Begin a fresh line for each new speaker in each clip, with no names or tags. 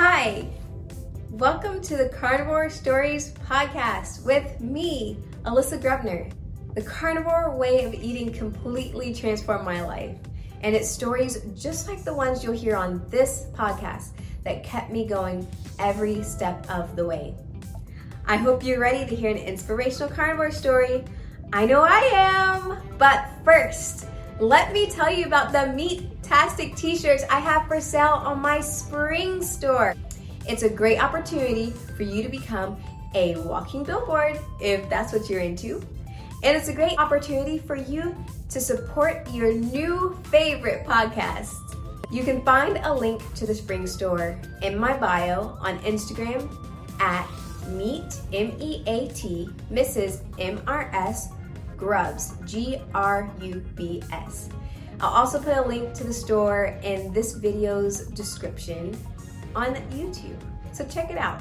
Hi, welcome to the Carnivore Stories podcast with me, Alyssa Grubner. The carnivore way of eating completely transformed my life, and it's stories just like the ones you'll hear on this podcast that kept me going every step of the way. I hope you're ready to hear an inspirational carnivore story. I know I am! But first, let me tell you about the Meat-tastic t-shirts I have for sale on my spring store. It's a great opportunity for you to become a walking billboard if that's what you're into. And it's a great opportunity for you to support your new favorite podcast. You can find a link to the spring store in my bio on Instagram at meet M-E-A-T Mrs. M-R-S Grubs, G R U B S. I'll also put a link to the store in this video's description on YouTube. So check it out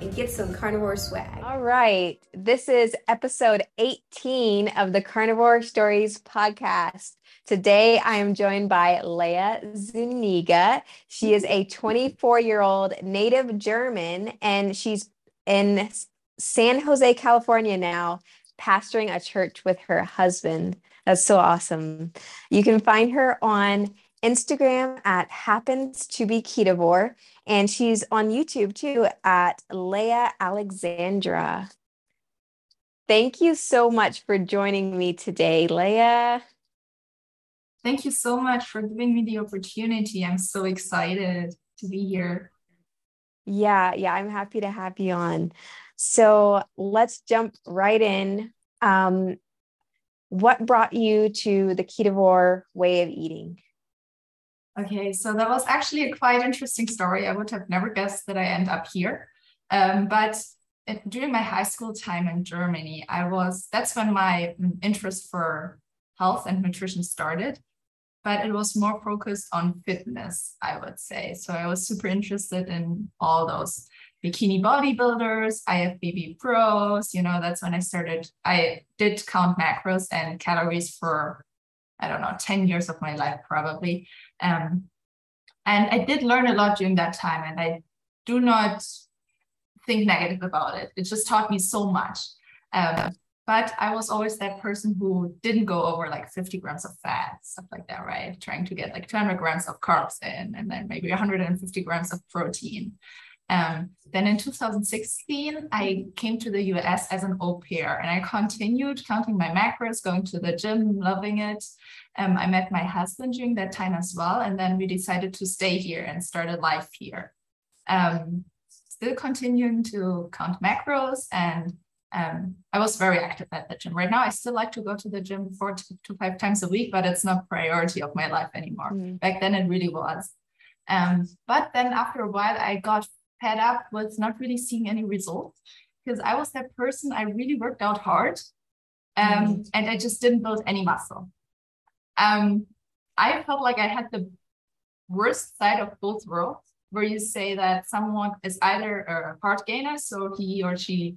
and get some carnivore swag. All right. This is episode 18 of the Carnivore Stories podcast. Today I am joined by Lea Zuniga. She is a 24 year old native German and she's in San Jose, California now, pastoring a church with her husband. That's so awesome. You can find her on Instagram at happens to be ketovore, and she's on YouTube too at Lea Alexandra. Thank you so much for joining me today, Lea.
Thank you so much for giving me the opportunity. I'm so excited to be here.
Yeah, yeah, I'm happy to have you on. So let's jump right in. Um, what brought you to the ketovore way of eating?
Okay, so that was actually a quite interesting story. I would have never guessed that I end up here. Um, but it, during my high school time in Germany, I was that's when my interest for health and nutrition started. But it was more focused on fitness, I would say. So I was super interested in all those bikini bodybuilders, IFBB pros. You know, that's when I started. I did count macros and calories for, I don't know, 10 years of my life probably. Um, and I did learn a lot during that time. And I do not think negative about it. It just taught me so much. Um, but I was always that person who didn't go over like 50 grams of fat, stuff like that, right? Trying to get like 200 grams of carbs in and then maybe 150 grams of protein. Um, then in 2016, I came to the US as an au pair and I continued counting my macros, going to the gym, loving it. Um, I met my husband during that time as well. And then we decided to stay here and start a life here. Um, still continuing to count macros and um, I was very active at the gym. Right now, I still like to go to the gym four to, to five times a week, but it's not priority of my life anymore. Mm. Back then, it really was. Um, but then after a while, I got fed up with not really seeing any results because I was that person. I really worked out hard, um, mm. and I just didn't build any muscle. Um, I felt like I had the worst side of both worlds, where you say that someone is either a hard gainer, so he or she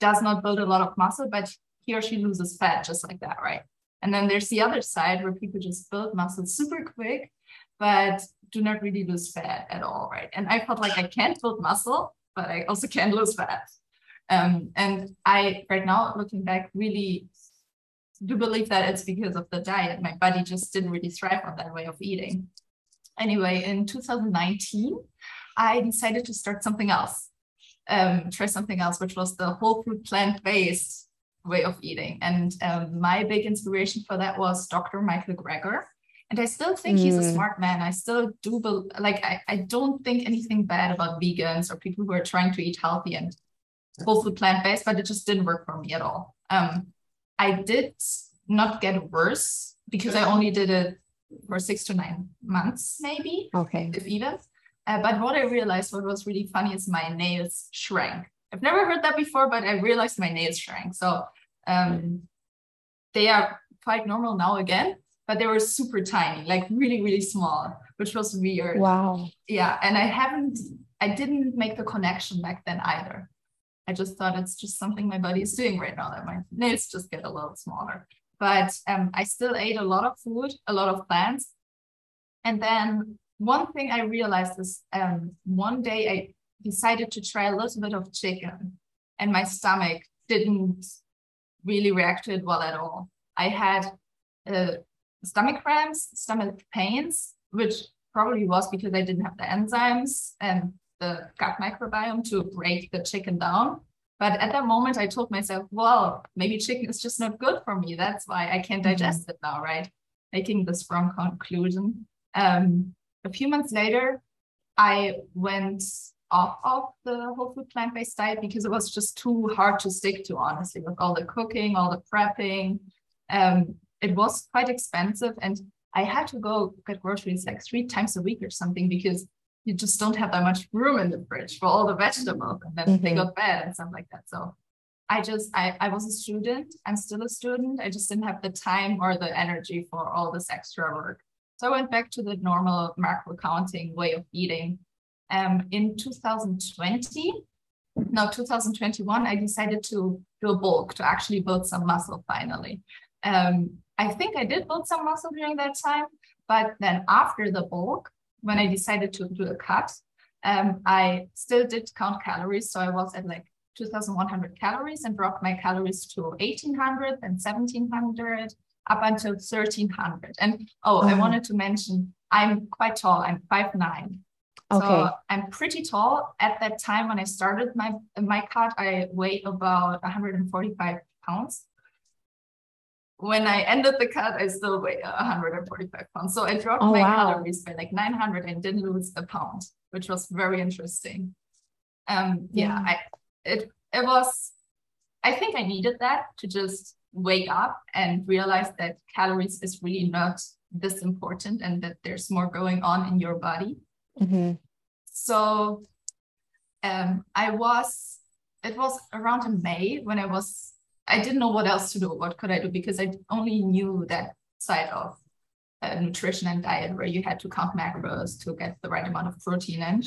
does not build a lot of muscle, but he or she loses fat just like that, right? And then there's the other side where people just build muscle super quick, but do not really lose fat at all, right? And I felt like I can't build muscle, but I also can't lose fat. Um, and I, right now, looking back, really do believe that it's because of the diet. My body just didn't really thrive on that way of eating. Anyway, in 2019, I decided to start something else um, try something else, which was the whole food plant based way of eating. And um, my big inspiration for that was Dr. Michael Greger. And I still think mm. he's a hmm. smart man. I still do, be- like, I, I don't think anything bad about vegans or people who are trying to eat healthy and whole food plant based, but it just didn't work for me at all. Um, I did not get worse because I only did it for six to nine months, maybe.
Okay.
If even. Uh, but what I realized, what was really funny, is my nails shrank. I've never heard that before, but I realized my nails shrank. So um, they are quite normal now again, but they were super tiny, like really, really small, which was weird.
Wow.
Yeah. And I haven't, I didn't make the connection back then either. I just thought it's just something my body is doing right now that my nails just get a little smaller. But um, I still ate a lot of food, a lot of plants. And then one thing I realized is um, one day I decided to try a little bit of chicken, and my stomach didn't really react to it well at all. I had uh, stomach cramps, stomach pains, which probably was because I didn't have the enzymes and the gut microbiome to break the chicken down. But at that moment, I told myself, well, maybe chicken is just not good for me. That's why I can't mm-hmm. digest it now, right? Making this wrong conclusion. Um, a few months later, I went off of the whole food plant based diet because it was just too hard to stick to, honestly, with all the cooking, all the prepping. Um, it was quite expensive. And I had to go get groceries like three times a week or something because you just don't have that much room in the fridge for all the vegetables and then mm-hmm. they got bad and stuff like that. So I just I, I was a student. I'm still a student. I just didn't have the time or the energy for all this extra work. So I went back to the normal macro counting way of eating. Um, in 2020, no, 2021, I decided to do a bulk to actually build some muscle finally. Um, I think I did build some muscle during that time, but then after the bulk, when I decided to do a cut, um, I still did count calories. So I was at like 2,100 calories and dropped my calories to 1,800 and 1,700 up until 1,300. And oh, I mm. wanted to mention I'm quite tall. I'm five nine. Okay. So I'm pretty tall. At that time when I started my my cut, I weighed about 145 pounds when I ended the cut, I still weigh 145 pounds. So I dropped oh, my wow. calories by like 900 and didn't lose a pound, which was very interesting. Um, yeah, yeah I it it was. I think I needed that to just wake up and realize that calories is really not this important and that there's more going on in your body. Mm-hmm. So um, I was. It was around in May when I was I didn't know what else to do. What could I do? Because I only knew that side of uh, nutrition and diet where you had to count macros to get the right amount of protein in.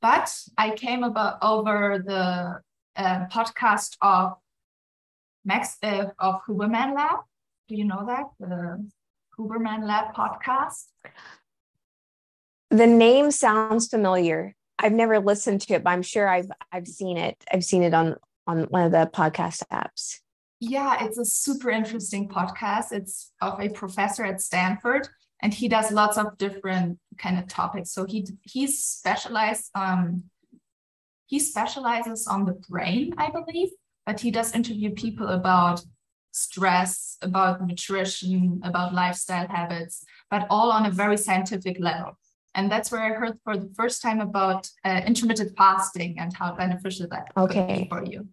But I came about over the uh, podcast of Max uh, of Huberman Lab. Do you know that the Huberman Lab podcast?
The name sounds familiar. I've never listened to it, but I'm sure I've I've seen it. I've seen it on on one of the podcast apps.
Yeah, it's a super interesting podcast. It's of a professor at Stanford, and he does lots of different kind of topics. So he he's specialized um he specializes on the brain, I believe, but he does interview people about stress, about nutrition, about lifestyle habits, but all on a very scientific level. And that's where I heard for the first time about uh, intermittent fasting and how beneficial that okay. could be for you.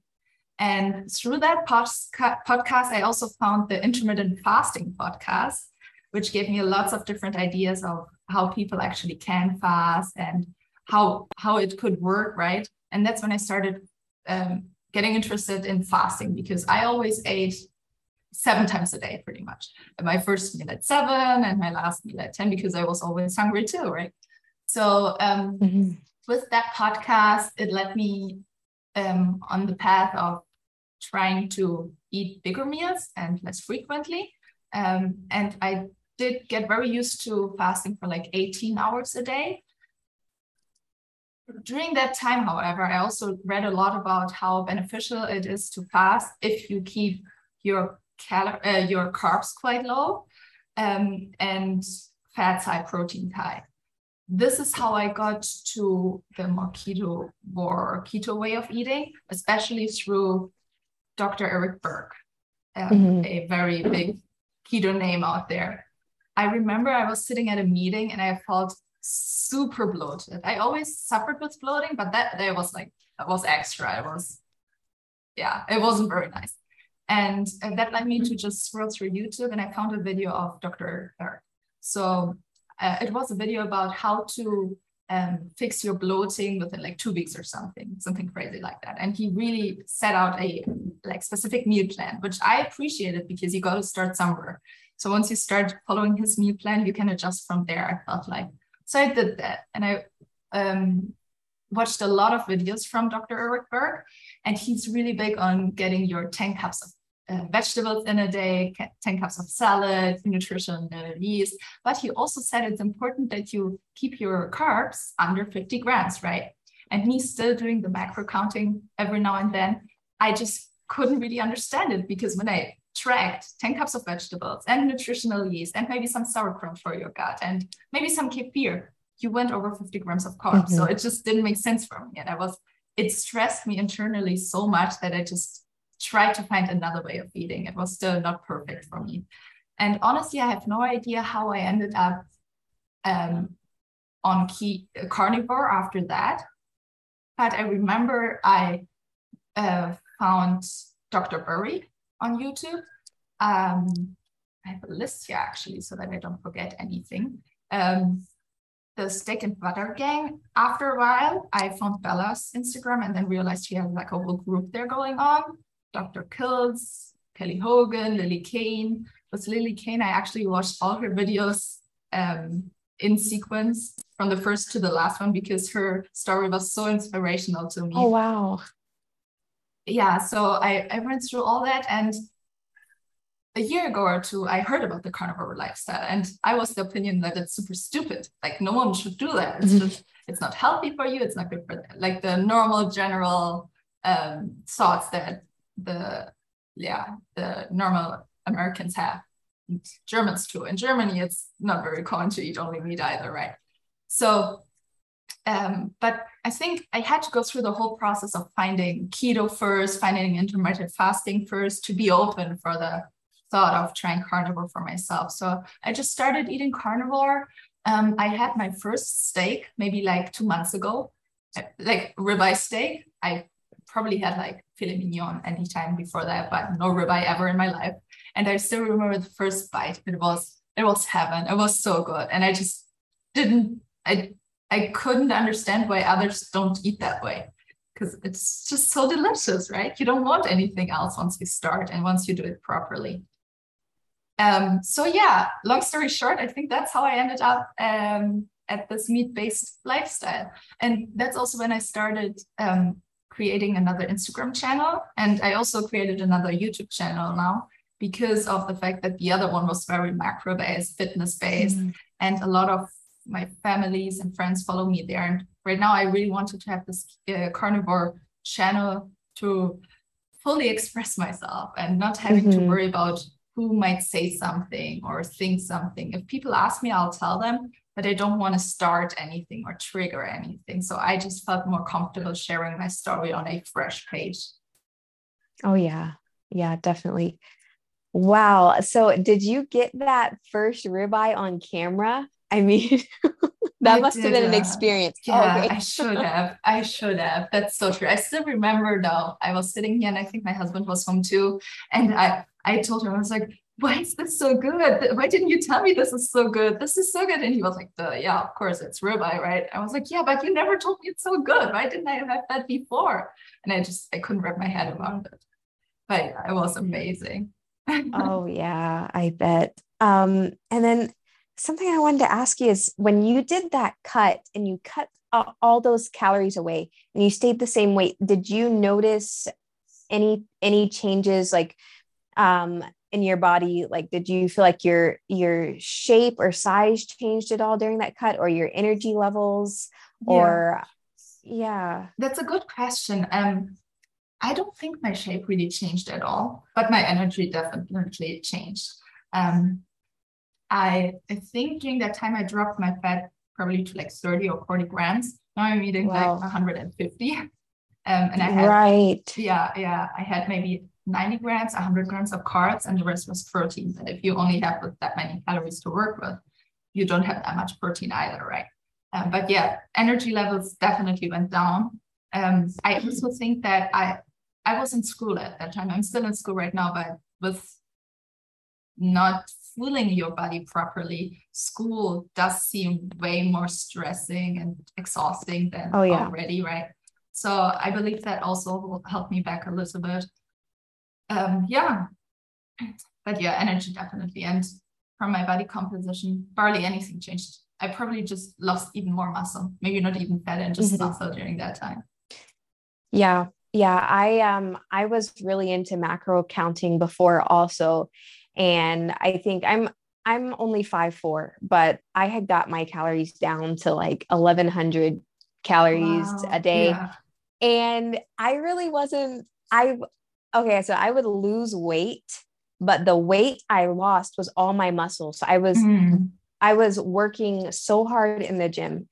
And through that podcast, I also found the intermittent fasting podcast, which gave me lots of different ideas of how people actually can fast and how how it could work, right? And that's when I started um, getting interested in fasting because I always ate seven times a day, pretty much. My first meal at seven and my last meal at ten because I was always hungry too, right? So um, mm-hmm. with that podcast, it led me um, on the path of trying to eat bigger meals and less frequently. Um, and I did get very used to fasting for like 18 hours a day. During that time, however, I also read a lot about how beneficial it is to fast if you keep your cal- uh, your carbs quite low um, and fats high, protein high this is how I got to the more keto or keto way of eating, especially through Dr. Eric Berg, um, mm-hmm. a very big keto name out there. I remember I was sitting at a meeting and I felt super bloated. I always suffered with bloating, but that day was like, that was extra. It was, yeah, it wasn't very nice. And, and that led me to just scroll through YouTube and I found a video of Dr. Berg. So uh, it was a video about how to um, fix your bloating within like two weeks or something, something crazy like that. And he really set out a like specific meal plan, which I appreciated because you got to start somewhere. So once you start following his meal plan, you can adjust from there. I felt like so I did that, and I um, watched a lot of videos from Dr. Eric Berg, and he's really big on getting your 10 cups of uh, vegetables in a day, 10 cups of salad, nutrition yeast. But he also said it's important that you keep your carbs under 50 grams, right? And me still doing the macro counting every now and then, I just couldn't really understand it because when I tracked 10 cups of vegetables and nutritional yeast and maybe some sauerkraut for your gut and maybe some kefir, you went over 50 grams of carbs. Mm-hmm. So it just didn't make sense for me. And I was, it stressed me internally so much that I just tried to find another way of eating. It was still not perfect for me. And honestly, I have no idea how I ended up um, on key carnivore after that. But I remember I uh, found Dr. Berry on YouTube. Um, I have a list here actually so that I don't forget anything. Um, the steak and butter gang. After a while, I found Bella's Instagram and then realized she had like a whole group there going on. Dr. Kiltz, Kelly Hogan, Lily Kane. With Lily Kane, I actually watched all her videos um, in sequence from the first to the last one because her story was so inspirational to me.
Oh, wow.
Yeah, so I, I went through all that and a year ago or two, I heard about the carnivore lifestyle, and I was the opinion that it's super stupid. Like no one should do that. It's mm-hmm. just it's not healthy for you. It's not good for like the normal general um, thoughts that the yeah the normal Americans have. Germans too. In Germany, it's not very common to eat only meat either, right? So, um, but I think I had to go through the whole process of finding keto first, finding intermittent fasting first to be open for the thought of trying carnivore for myself. So I just started eating carnivore. Um, I had my first steak maybe like two months ago, like ribeye steak. I probably had like filet mignon anytime before that, but no ribeye ever in my life. And I still remember the first bite. It was it was heaven. It was so good, and I just didn't. I I couldn't understand why others don't eat that way because it's just so delicious, right? You don't want anything else once you start and once you do it properly. Um, so yeah, long story short, I think that's how I ended up um, at this meat-based lifestyle, and that's also when I started um, creating another Instagram channel. And I also created another YouTube channel now because of the fact that the other one was very macro based, fitness based, mm-hmm. and a lot of my families and friends follow me there. And right now, I really wanted to have this uh, carnivore channel to fully express myself and not having mm-hmm. to worry about who might say something or think something. If people ask me, I'll tell them, but I don't want to start anything or trigger anything. So I just felt more comfortable sharing my story on a fresh page.
Oh, yeah. Yeah, definitely. Wow. So did you get that first ribeye on camera? I mean, that I must have been an uh, experience.
Oh, yeah, oh, okay. I should have. I should have. That's so true. I still remember though. I was sitting here and I think my husband was home too. And I I told him, I was like, why is this so good? Why didn't you tell me this is so good? This is so good. And he was like, yeah, of course it's ribeye, right? I was like, yeah, but you never told me it's so good. Why didn't I have that before? And I just, I couldn't wrap my head around it. But yeah, it was amazing.
oh yeah, I bet. Um, and then something I wanted to ask you is when you did that cut and you cut all those calories away and you stayed the same weight, did you notice any any changes like um in your body like did you feel like your your shape or size changed at all during that cut or your energy levels or yeah, yeah.
that's a good question. Um i don't think my shape really changed at all but my energy definitely changed. Um i i think during that time i dropped my fat probably to like 30 or 40 grams. Now i'm eating wow. like 150 um and i had
right.
Yeah yeah. I had maybe 90 grams, 100 grams of carbs, and the rest was protein. And if you only have that many calories to work with, you don't have that much protein either, right? Um, but yeah, energy levels definitely went down. Um, I also think that I I was in school at that time. I'm still in school right now, but with not fueling your body properly, school does seem way more stressing and exhausting than oh, yeah. already, right? So I believe that also will help me back a little bit um, yeah, but yeah, energy definitely. And from my body composition, barely anything changed. I probably just lost even more muscle, maybe not even fat and just mm-hmm. muscle during that time.
Yeah. Yeah, I um I was really into macro counting before also. And I think I'm I'm only five four, but I had got my calories down to like eleven hundred calories wow. a day. Yeah. And I really wasn't I okay, so I would lose weight, but the weight I lost was all my muscles. So I was mm. I was working so hard in the gym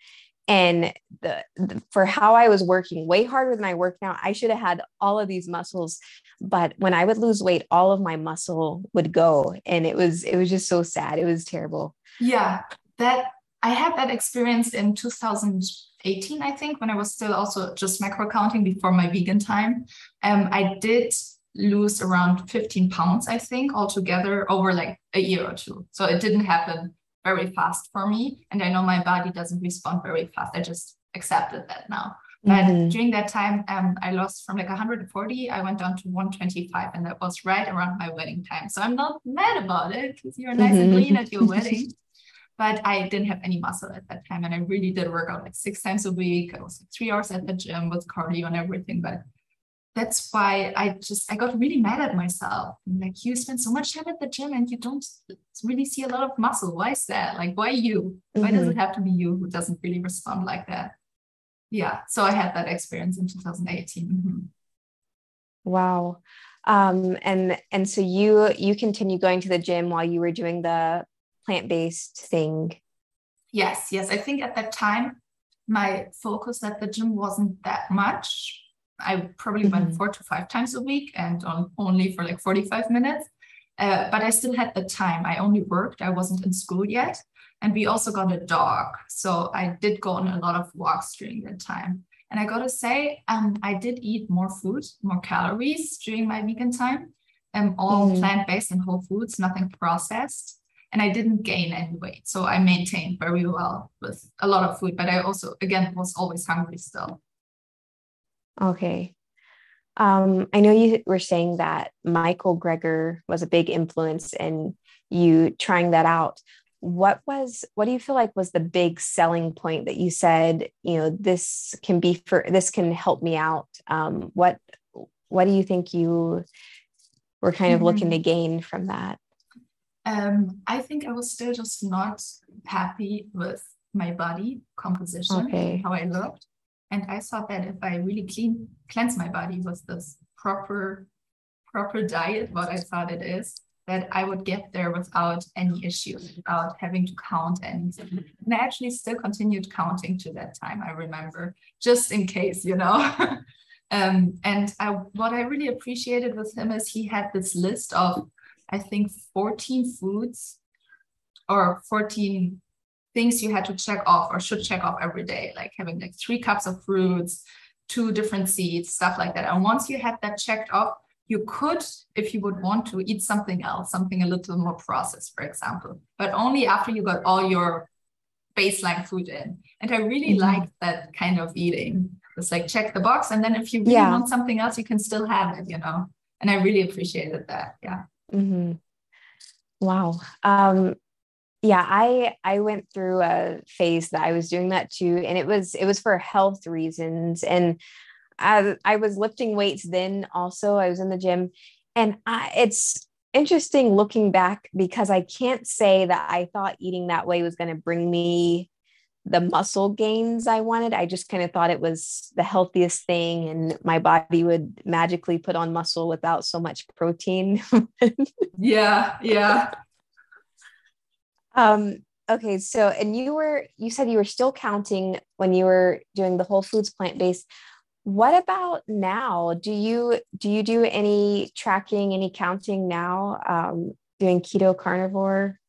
and the, the, for how I was working way harder than I work now, I should have had all of these muscles. But when I would lose weight, all of my muscle would go, and it was it was just so sad. It was terrible.
Yeah, that I had that experience in 2018, I think, when I was still also just macro counting before my vegan time. Um, I did lose around 15 pounds, I think, altogether over like a year or two. So it didn't happen very fast for me. And I know my body doesn't respond very fast. I just accepted that now. But mm-hmm. during that time, um, I lost from like 140, I went down to 125, and that was right around my wedding time. So I'm not mad about it because you're nice mm-hmm. and lean at your wedding. But I didn't have any muscle at that time, and I really did work out like six times a week. I was like three hours at the gym with cardio and everything. But that's why I just I got really mad at myself. Like you spend so much time at the gym and you don't really see a lot of muscle. Why is that? Like why you? Why mm-hmm. does it mm-hmm. have to be you who doesn't really respond like that? Yeah. So I had that experience in 2018. Mm-hmm.
Wow. Um, and and so you you continue going to the gym while you were doing the plant-based thing.
Yes, yes. I think at that time my focus at the gym wasn't that much I probably mm-hmm. went four to five times a week and on only for like 45 minutes. Uh, but I still had the time. I only worked, I wasn't in school yet. And we also got a dog. So I did go on a lot of walks during that time. And I gotta say, um, I did eat more food, more calories during my vegan time, um, all mm. plant based and whole foods, nothing processed. And I didn't gain any weight. So I maintained very well with a lot of food. But I also, again, was always hungry still.
Okay. Um, I know you were saying that Michael Greger was a big influence in you trying that out. What was what do you feel like was the big selling point that you said, you know, this can be for this can help me out? Um, what what do you think you were kind of mm-hmm. looking to gain from that?
Um, I think I was still just not happy with my body composition, okay. how I looked. And I thought that if I really clean cleanse my body with this proper proper diet, what I thought it is, that I would get there without any issues, without having to count anything. And I actually still continued counting to that time, I remember, just in case, you know. um, and I, what I really appreciated with him is he had this list of, I think, 14 foods or 14 things you had to check off or should check off every day, like having like three cups of fruits, two different seeds, stuff like that. And once you had that checked off, you could, if you would want to, eat something else, something a little more processed, for example, but only after you got all your baseline food in. And I really mm-hmm. like that kind of eating. It's like check the box, and then if you really yeah. want something else, you can still have it, you know. And I really appreciated that. Yeah.
Mm-hmm. Wow. Um, yeah i i went through a phase that i was doing that too and it was it was for health reasons and i, I was lifting weights then also i was in the gym and I, it's interesting looking back because i can't say that i thought eating that way was going to bring me the muscle gains i wanted i just kind of thought it was the healthiest thing and my body would magically put on muscle without so much protein.
Yeah yeah
um, okay, so and you were you said you were still counting when you were doing the Whole Foods plant based. What about now? Do you do you do any tracking, any counting now? Um, doing keto carnivore?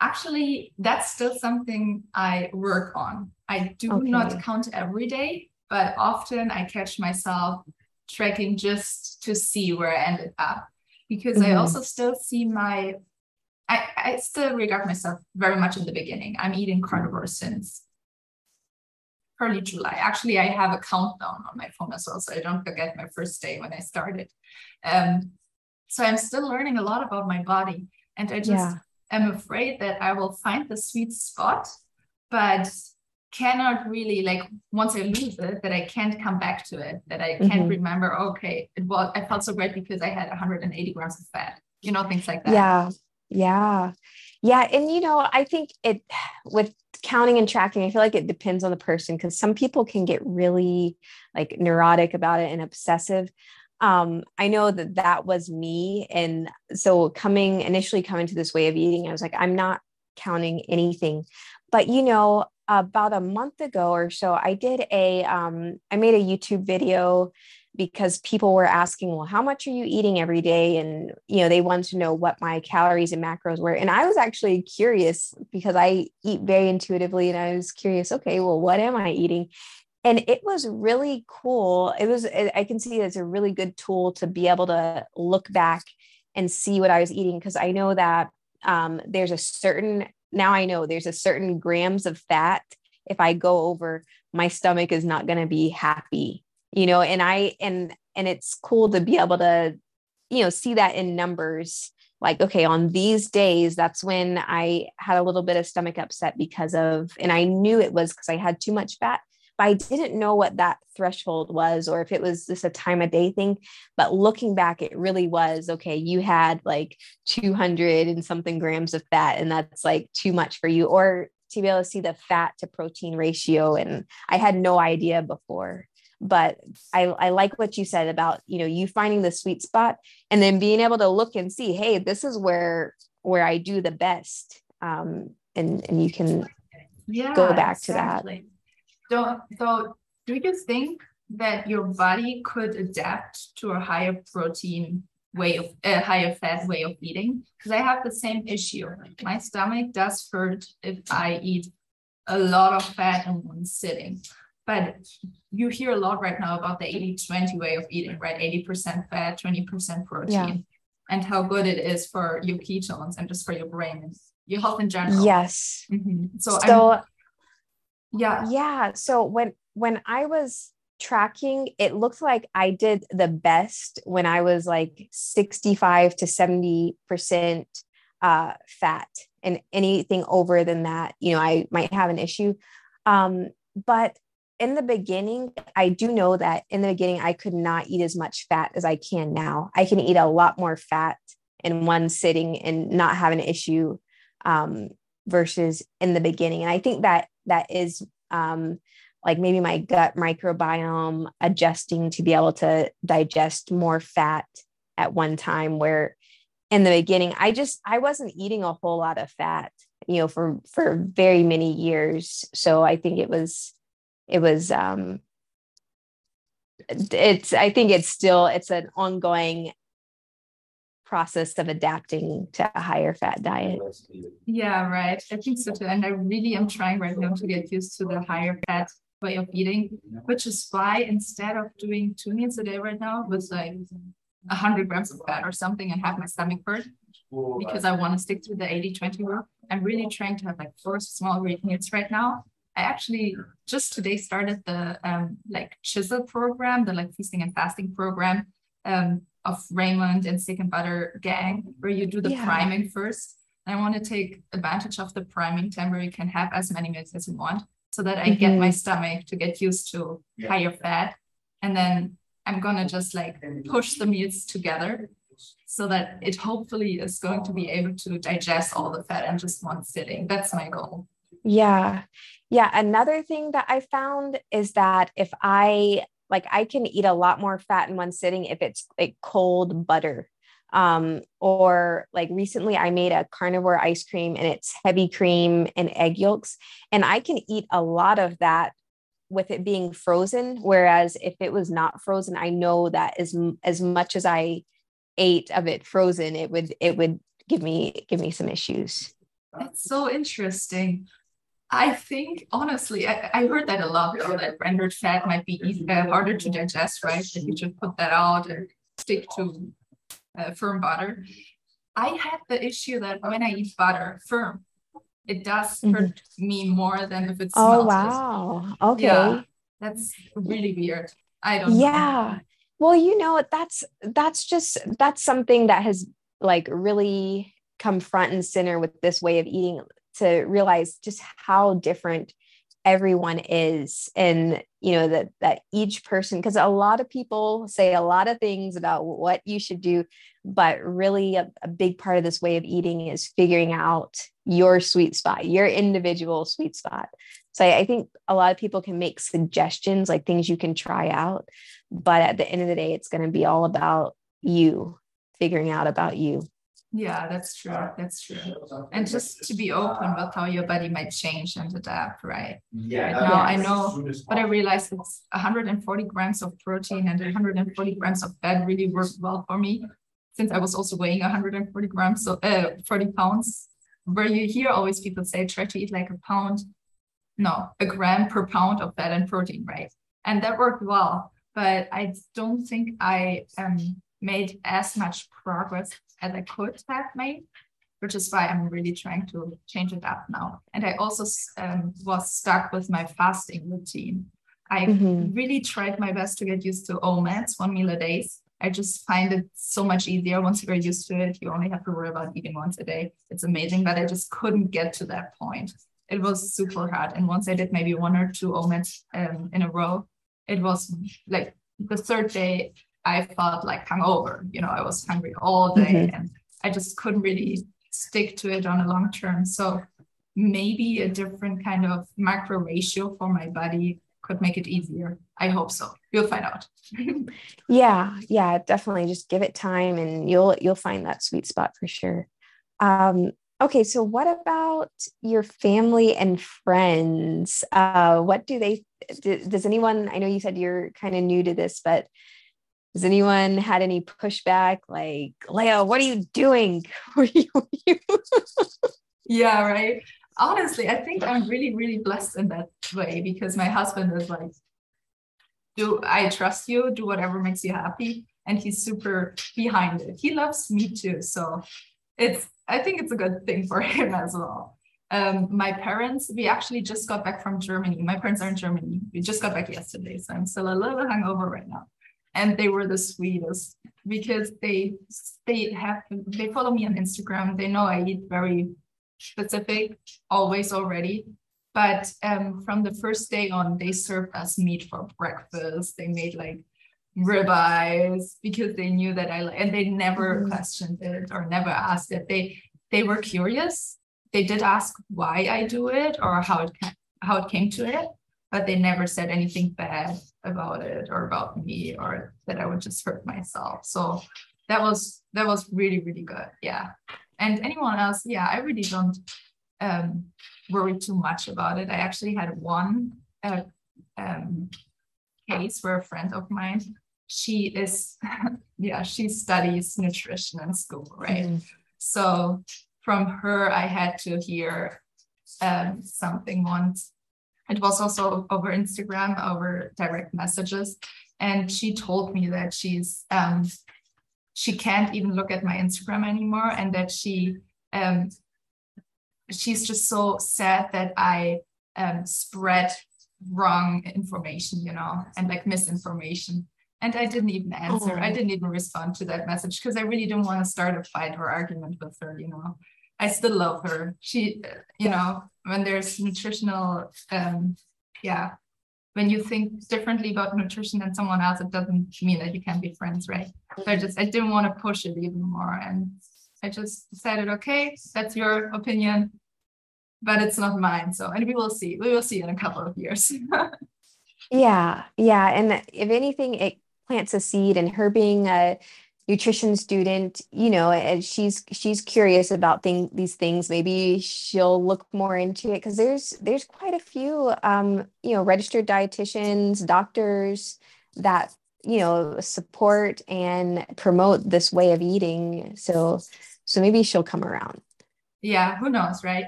Actually, that's still something I work on. I do okay. not count every day, but often I catch myself tracking just to see where I ended up because mm-hmm. I also still see my I, I still regard myself very much in the beginning. I'm eating carnivore since early July. Actually, I have a countdown on my phone as well, so I don't forget my first day when I started. Um, so I'm still learning a lot about my body, and I just yeah. am afraid that I will find the sweet spot, but cannot really like once I lose it that I can't come back to it that I can't mm-hmm. remember okay it was I felt so great because I had 180 grams of fat you know things like that
yeah yeah yeah and you know I think it with counting and tracking I feel like it depends on the person because some people can get really like neurotic about it and obsessive um, I know that that was me. And so coming initially coming to this way of eating, I was like, I'm not counting anything. But you know, about a month ago or so, I did a um, I made a YouTube video because people were asking, well, how much are you eating every day? And you know, they wanted to know what my calories and macros were. And I was actually curious because I eat very intuitively and I was curious, okay, well, what am I eating? and it was really cool it was i can see it's a really good tool to be able to look back and see what i was eating because i know that um, there's a certain now i know there's a certain grams of fat if i go over my stomach is not going to be happy you know and i and and it's cool to be able to you know see that in numbers like okay on these days that's when i had a little bit of stomach upset because of and i knew it was because i had too much fat but I didn't know what that threshold was or if it was just a time of day thing. But looking back, it really was okay, you had like 200 and something grams of fat, and that's like too much for you. Or to be able to see the fat to protein ratio. And I had no idea before. But I, I like what you said about, you know, you finding the sweet spot and then being able to look and see, hey, this is where where I do the best. Um, and and you can yeah, go back exactly. to that.
So, so do you think that your body could adapt to a higher protein way of a uh, higher fat way of eating? Because I have the same issue. My stomach does hurt if I eat a lot of fat in one sitting. But you hear a lot right now about the 80 20 way of eating, right? 80% fat, 20% protein, yeah. and how good it is for your ketones and just for your brain and your health in general.
Yes.
Mm-hmm. So, so
yeah yeah so when when i was tracking it looked like i did the best when i was like 65 to 70 percent uh, fat and anything over than that you know i might have an issue um, but in the beginning i do know that in the beginning i could not eat as much fat as i can now. I can eat a lot more fat in one sitting and not have an issue um, versus in the beginning. And i think that that is um, like maybe my gut microbiome adjusting to be able to digest more fat at one time where in the beginning i just i wasn't eating a whole lot of fat you know for for very many years. So i think it was it was um it's i think it's still it's an ongoing process of adapting to a higher fat diet.
Yeah, right. I think so too. And I really am trying right now to get used to the higher fat way of eating, which is why instead of doing two meals a day right now with like 100 grams of fat or something and have my stomach hurt, because I want to stick to the 80 20 rule, I'm really trying to have like four small meals right now. I actually just today started the um, like chisel program, the like feasting and fasting program. Um, of Raymond and Stick and Butter gang, where you do the yeah. priming first. And I want to take advantage of the priming time where you can have as many meals as you want so that I mm-hmm. get my stomach to get used to yeah. higher fat. And then I'm going to just like push the meals together so that it hopefully is going to be able to digest all the fat in just one sitting. That's my goal.
Yeah. Yeah. Another thing that I found is that if I like I can eat a lot more fat in one sitting if it's like cold butter. Um, or like recently I made a carnivore ice cream and it's heavy cream and egg yolks. And I can eat a lot of that with it being frozen. Whereas if it was not frozen, I know that as, as much as I ate of it frozen, it would, it would give me, give me some issues.
That's so interesting. I think honestly, I, I heard that a lot that rendered fat might be easy, uh, harder to digest, right? If you just put that out and stick to uh, firm butter. I had the issue that when I eat butter firm, it does mm-hmm. hurt me more than if it's
oh wow okay yeah,
that's really weird I don't
yeah
know.
well you know that's that's just that's something that has like really come front and center with this way of eating to realize just how different everyone is and you know that that each person because a lot of people say a lot of things about what you should do but really a, a, big part of this way of eating is figuring out your sweet spot your individual sweet spot. So I, I think a lot of people can make suggestions like things you can try out but at the end of the day it's going to be all about you figuring out about you
yeah, that's true. That's true. And just to be open with how your body might change and adapt, right? Yeah. Right now I know, but I realized it's 140 grams of protein and 140 grams of fat really worked well for me since I was also weighing 140 grams, so uh, 40 pounds. Where you hear always people say try to eat like a pound, no, a gram per pound of fat and protein, right? And that worked well, but I don't think I um made as much progress as I could have made, which is why I'm really trying to change it up now. And I also um, was stuck with my fasting routine. I mm-hmm. really tried my best to get used to OMADs, one meal a day. I just find it so much easier once you're used to it. You only have to worry about eating once a day. It's amazing, but I just couldn't get to that point. It was super hard. And once I did maybe one or two OMADs um, in a row, it was like the third day, I felt like hungover. You know, I was hungry all day mm-hmm. and I just couldn't really stick to it on a long term. So maybe a different kind of macro ratio for my body could make it easier. I hope so. You'll find out.
yeah, yeah, definitely. Just give it time and you'll you'll find that sweet spot for sure. Um, okay, so what about your family and friends? Uh, what do they does anyone I know you said you're kind of new to this, but has anyone had any pushback like Lea, what are you doing?
yeah, right. Honestly, I think I'm really, really blessed in that way because my husband is like, do I trust you? Do whatever makes you happy. And he's super behind it. He loves me too. So it's I think it's a good thing for him as well. Um, my parents, we actually just got back from Germany. My parents are in Germany. We just got back yesterday, so I'm still a little hungover right now and they were the sweetest because they they have they follow me on Instagram. They know I eat very specific always already. But um, from the first day on, they served us meat for breakfast. They made like ribeyes because they knew that I and they never mm-hmm. questioned it or never asked it. They they were curious. They did ask why I do it or how it how it came to it, but they never said anything bad about it or about me or that I would just hurt myself. So that was that was really really good. Yeah. And anyone else, yeah, I really don't um, worry too much about it. I actually had one uh, um, case where a friend of mine, she is, yeah, she studies nutrition in school, right? Mm. So from her, I had to hear um, something once it was also over Instagram, over direct messages. And she told me that she's um, she can't even look at my Instagram anymore, and that she um, she's just so sad that I um, spread wrong information, you know, and like misinformation. And I didn't even answer. Oh. I didn't even respond to that message because I really didn't want to start a fight or argument with her, you know. I still love her. She, you know, when there's nutritional, um, yeah, when you think differently about nutrition than someone else, it doesn't mean that you can't be friends, right? So I just, I didn't want to push it even more. And I just decided, okay, that's your opinion, but it's not mine. So, and we will see. We will see in a couple of years.
yeah. Yeah. And if anything, it plants a seed and her being a, nutrition student you know and she's she's curious about thing, these things. Maybe she'll look more into it because there's there's quite a few um you know registered dietitians doctors that you know support and promote this way of eating. So so maybe she'll come around.
Yeah who knows right?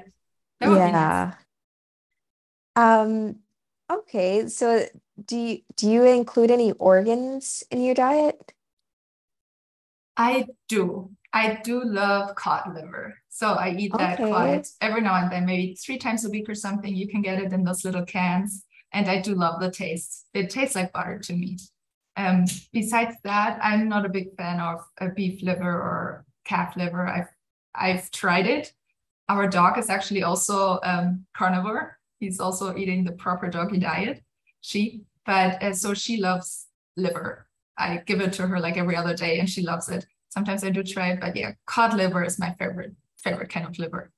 Yeah nice. um okay so do you do you include any organs in your diet
I do. I do love cod liver. So I eat that okay. quite every now and then, maybe three times a week or something. You can get it in those little cans. And I do love the taste. It tastes like butter to me. Um, besides that, I'm not a big fan of a beef liver or calf liver. I've I've tried it. Our dog is actually also um, carnivore. He's also eating the proper doggy diet. She, but uh, so she loves liver. I give it to her like every other day, and she loves it. Sometimes I do try it, but yeah, cod liver is my favorite favorite kind of liver.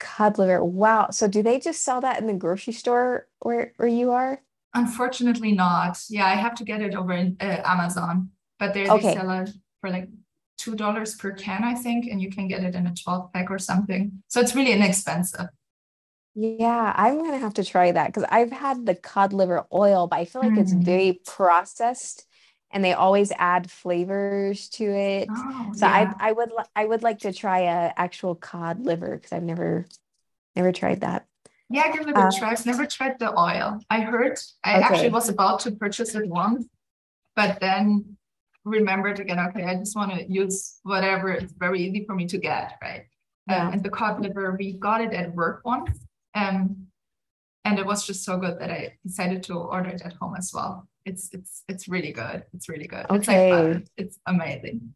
Cod liver. Wow. So do they just sell that in the grocery store where where you are?
Unfortunately, not. Yeah, I have to get it over in uh, Amazon, but there okay. they sell it for like two dollars per can, I think, and you can get it in a twelve pack or something. So it's really inexpensive.
Yeah, I'm gonna have to try that because I've had the cod liver oil, but I feel like mm. it's very processed and they always add flavors to it. Oh, so yeah. I I would I would like to try a actual cod liver because I've never never tried that.
Yeah, give it a try. I've never tried the oil. I heard I okay. actually was about to purchase it once, but then remembered again, okay, I just want to use whatever it's very easy for me to get, right? Yeah. Um, and the cod liver, we got it at work once. Um, and it was just so good that I decided to order it at home as well. It's it's it's really good. It's really good. Okay. It's, like it's amazing.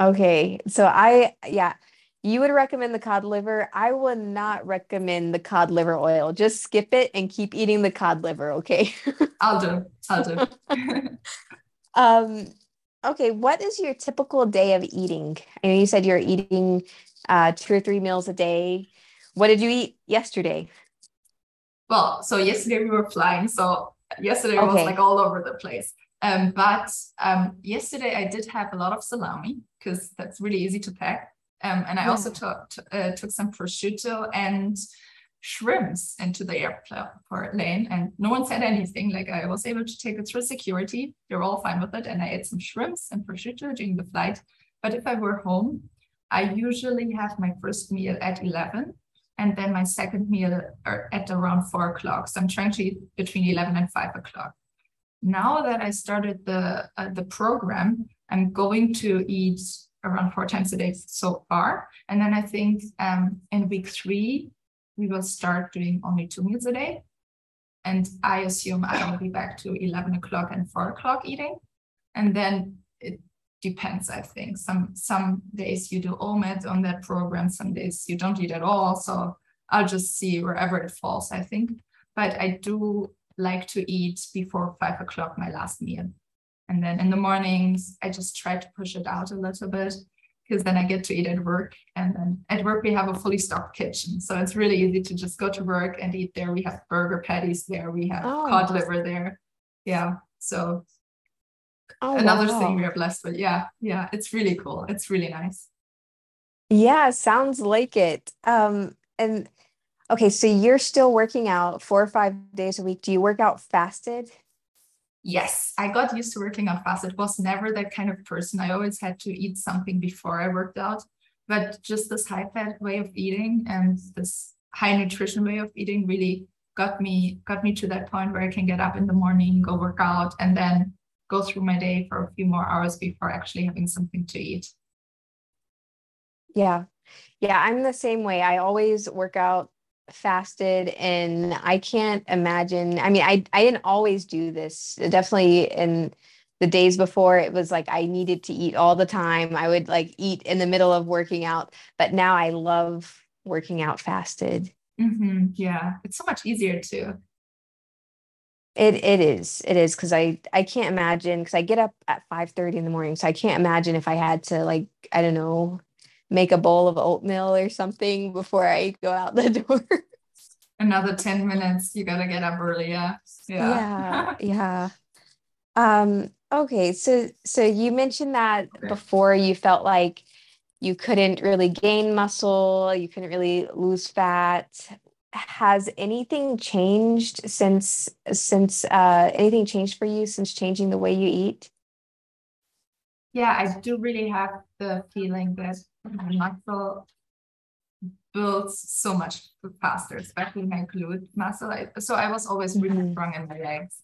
Okay. So I yeah, you would recommend the cod liver. I would not recommend the cod liver oil. Just skip it and keep eating the cod liver, okay?
I'll do. I'll do.
um okay, what is your typical day of eating? I know you said you're eating uh, two or three meals a day. What did you eat yesterday?
Well, so yesterday we were flying, so yesterday okay. was like all over the place. Um, but um, yesterday I did have a lot of salami because that's really easy to pack. Um, and I yeah. also took uh, took some prosciutto and shrimps into the airport lane, and no one said anything. Like I was able to take it through security; they're all fine with it. And I ate some shrimps and prosciutto during the flight. But if I were home, I usually have my first meal at eleven, and then my second meal at around four o'clock. So I'm trying to eat between 11 and five o'clock. Now that I started the uh, the program, I'm going to eat around four times a day so far. And then I think um, in week three, we will start doing only two meals a day. And I assume I will be back to 11 o'clock and four o'clock eating. And then depends i think. Some some days you do omit on that program some days you don't eat at all. So i'll just see wherever it falls i think. But i do like to eat before five o'clock my last meal. And then in the mornings i just try to push it out a little bit because then i get to eat at work. And then at work we have a fully stocked kitchen. So it's really easy to just go to work and eat there. We have burger patties there. We have oh. cod liver there. Yeah. So oh, another wow. thing we are blessed with. Yeah, yeah, it's really cool. It's really nice.
Yeah, sounds like it. Um, and okay, so you're still working out four or five days a week. Do you work out fasted?
Yes, I got used to working out fasted. Was never that kind of person. I always had to eat something before I worked out. But just this high fat way of eating and this high nutrition way of eating really got me got me to that point where I can get up in the morning, go work out, and then go through my day for a few more hours before actually having something to eat.
Yeah. Yeah, I'm the same way. I always work out fasted and I can't imagine. I mean, I I didn't always do this. Definitely in the days before it was like I needed to eat all the time. I would like eat in the middle of working out, but now I love working out fasted.
Mm-hmm. Yeah, it's so much easier too.
It it is. It is because I I can't imagine because I get up at 5 30 in the morning. So I can't imagine if I had to like, I don't know, make a bowl of oatmeal or something before I go out the door.
Another 10 minutes. You gotta get up early. Yeah.
Yeah. yeah. Um, okay. So so you mentioned that okay. before you felt like you couldn't really gain muscle, you couldn't really lose fat has anything changed since since uh, anything changed for you since changing the way you eat?
Yeah, I do really have the feeling that my muscle builds so much faster, especially my glute muscle. I, so I was always really mm-hmm. strong in my legs.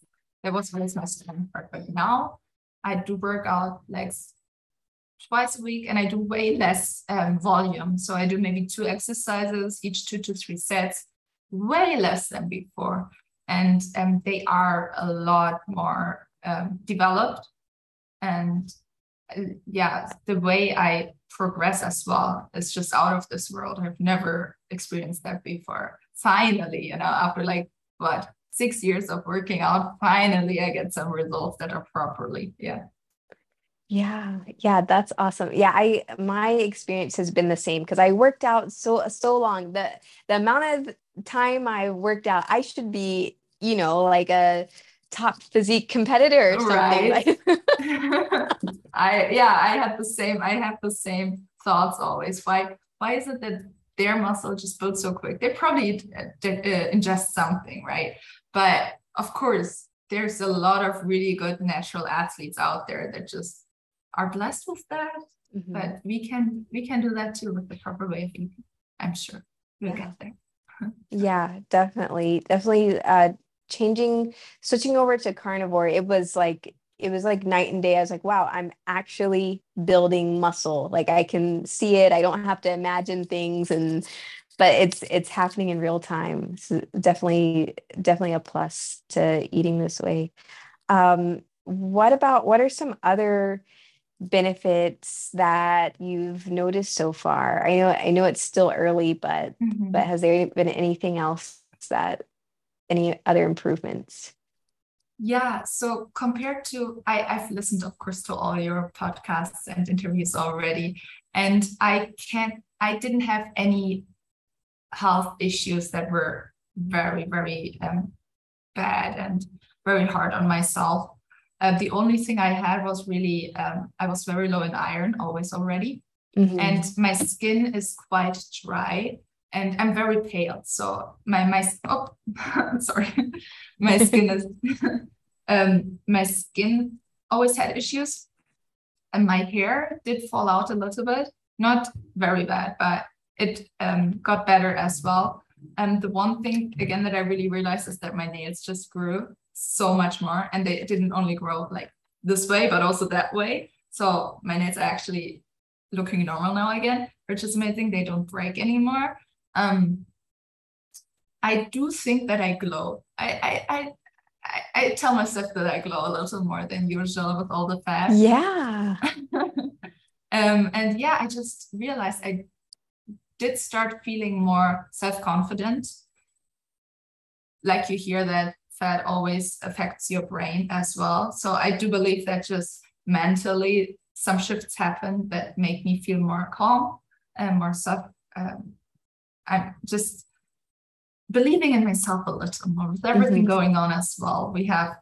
That was always my strength part. But now I do work out legs twice a week and I do way less um, volume. So I do maybe two exercises, each two to three sets way less than before. And um, they are a lot more um, developed. And uh, yeah, the way I progress as well is just out of this world. I've never experienced that before. finally, you know, after like what six years of working out, finally I get some results that are properly. Yeah.
Yeah, yeah, that's awesome. Yeah, I my experience has been the same because I worked out so so long. The the amount of time I worked out, I should be, you know, like a top physique competitor or something. Right.
I yeah, I had the same, I have the same thoughts always. Why why is it that their muscle just builds so quick? They probably uh, uh, ingest something, right? But of course, there's a lot of really good natural athletes out there that just are blessed with that. Mm-hmm. But we can we can do that too with the proper way of. I'm sure we'll yeah. get there.
yeah, definitely, definitely. Uh, changing, switching over to carnivore, it was like it was like night and day. I was like, wow, I'm actually building muscle. Like I can see it. I don't have to imagine things and but it's it's happening in real time. So definitely definitely a plus to eating this way. Um, what about what are some other benefits that you've noticed so far? I know I know it's still early, but mm-hmm. but has there been anything else that any other improvements?
Yeah, so compared to I, I've listened, of course, to all your podcasts and interviews already, and I can't I didn't have any health issues that were very, very um, bad and very hard on myself. Uh, the only thing I had was really, um, I was very low in iron always already. Mm-hmm. And my skin is quite dry and I'm very pale. So my, my, oh, sorry, my skin is, um, my skin always had issues and my hair did fall out a little bit, not very bad, but it um, got better as well. And the one thing again that I really realized is that my nails just grew so much more, and they didn't only grow like this way, but also that way. So my nails are actually looking normal now again, which is amazing. They don't break anymore. Um, I do think that I glow. I I I I, I tell myself that I glow a little more than usual with all the fat.
Yeah.
um, and yeah, I just realized I did start feeling more self-confident like you hear that fat always affects your brain as well so i do believe that just mentally some shifts happen that make me feel more calm and more self um, i'm just believing in myself a little more with everything mm-hmm. going on as well we have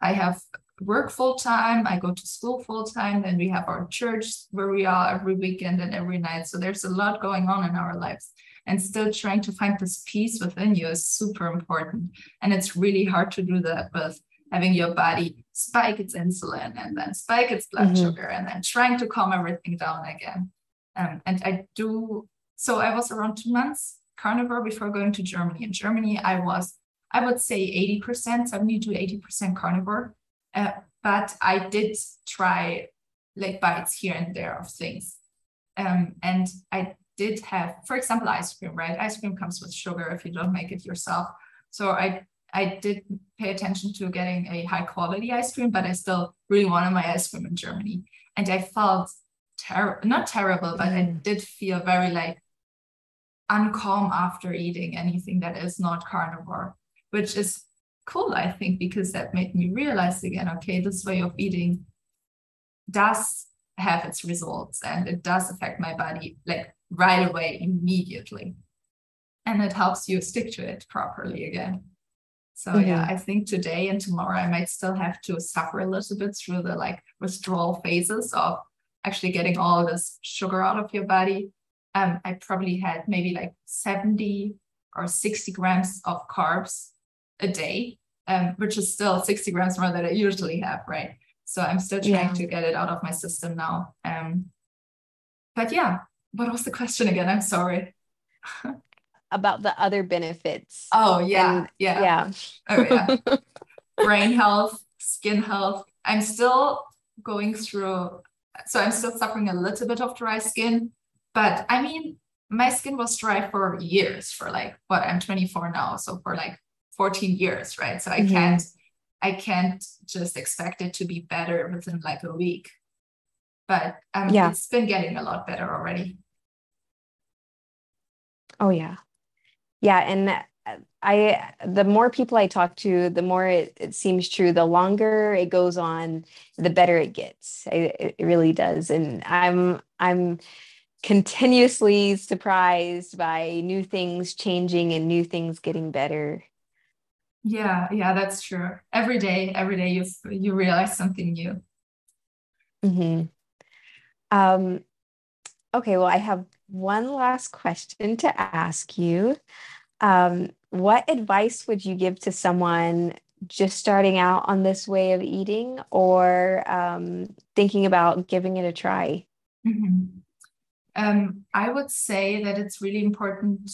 i have work full time. I go to school full time. Then we have our church where we are every weekend and every night. So there's a lot going on in our lives. And still trying to find this peace within you is super important. And it's really hard to do that with having your body spike its insulin and then spike its blood mm-hmm. sugar and then trying to calm everything down again. Um, and I do, so I was around two months carnivore before going to Germany. In Germany, I was, I would say 80%, 70 to 80% carnivore. Uh, but I did try like bites here and there of things. Um, and I did have, for example, ice cream, right? Ice cream comes with sugar if you don't make it yourself. So I I did pay attention to getting a high quality ice cream, but I still really wanted my ice cream in Germany. And I felt terrible, not terrible, but mm. I did feel very like uncalm after eating anything that is not carnivore, which is cool, I think, because that made me realize again, okay, this way of eating does have its results and it does affect my body like right away, immediately. And it helps you stick to it properly again. So mm-hmm. yeah, I think today and tomorrow I might still have to suffer a little bit through the like withdrawal phases of actually getting all this sugar out of your body. Um, I probably had maybe like 70 or 60 grams of carbs a day, um, which is still 60 grams more than I usually have, right? So I'm still trying yeah. to get it out of my system now. Um, but yeah, what was the question again? I'm sorry.
About the other benefits.
Oh yeah, and, yeah,
yeah.
Oh yeah. Brain health, skin health. I'm still going through. So I'm still suffering a little bit of dry skin, but I mean, my skin was dry for years. For like what? I'm 24 now, so for like 14 years, right? So I mm-hmm. can't I can't just expect it to be better within like a week. But um, yeah. it's been getting a lot better already.
Oh yeah. Yeah. And I the more people I talk to, the more it, it seems true. The longer it goes on, the better it gets. It, it really does, and I'm I'm continuously surprised by new things changing and new things getting better.
Yeah, yeah, that's true. Every day, every day you you realize something new.
Mm-hmm. Um, okay, well, I have one last question to ask you. Um, what advice would you give to someone just starting out on this way of eating or um, thinking about giving it a try?
Mm-hmm. Um, I would say that it's really important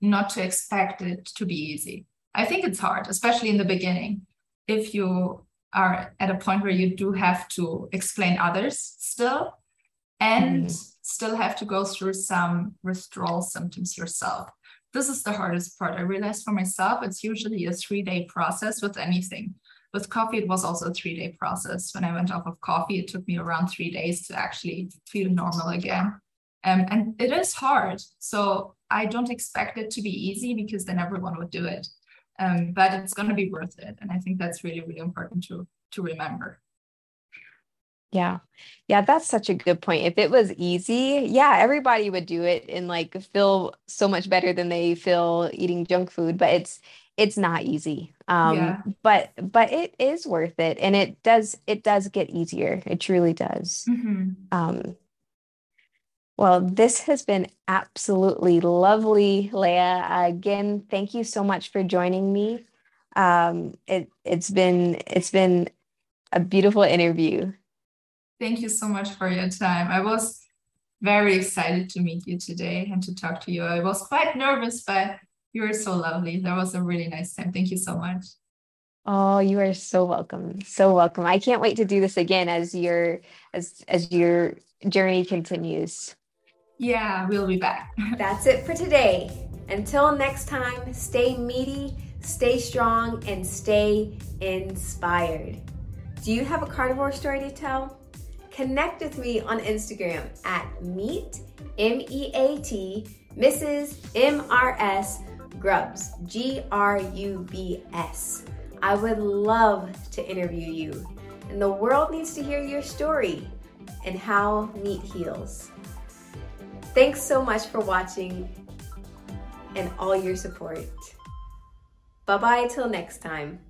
not to expect it to be easy. I think it's hard, especially in the beginning. If you are at a point where you do have to explain others still and mm. Still have to go through some withdrawal symptoms yourself this is the hardest part. I realized for myself, it's usually a three day process with anything. With coffee, it was also a three day process. When I went off of coffee, it took me around three days to actually feel normal again. Um, and it is hard. So I don't expect it to be easy because then everyone would do it. Um, but it's going to be worth it. And I think that's really, really important to, to remember.
Yeah. Yeah, that's such a good point. If it was easy, yeah, everybody would do it and like feel so much better than they feel eating junk food, but it's it's not easy. Um yeah. but but it is worth it and it does it does get easier. It truly does. Mm-hmm. Um well, this has been absolutely lovely, Lea. Again, thank you so much for joining me. Um, it it's been it's been a beautiful interview.
Thank you so much for your time. I was very excited to meet you today and to talk to you. I was quite nervous, but you were so lovely. That was a really nice time. Thank you so much.
Oh, you are so welcome. So welcome. I can't wait to do this again as your as as your journey continues.
Yeah, we'll be back.
That's it for today. Until next time, stay meaty, stay strong, and stay inspired. Do you have a carnivore story to tell? Connect with me on Instagram at meat, M E A T, Mrs. M R S Grubs, G R U B S. I would love to interview you, and the world needs to hear your story and how meat heals. Thanks so much for watching and all your support. Bye bye till next time.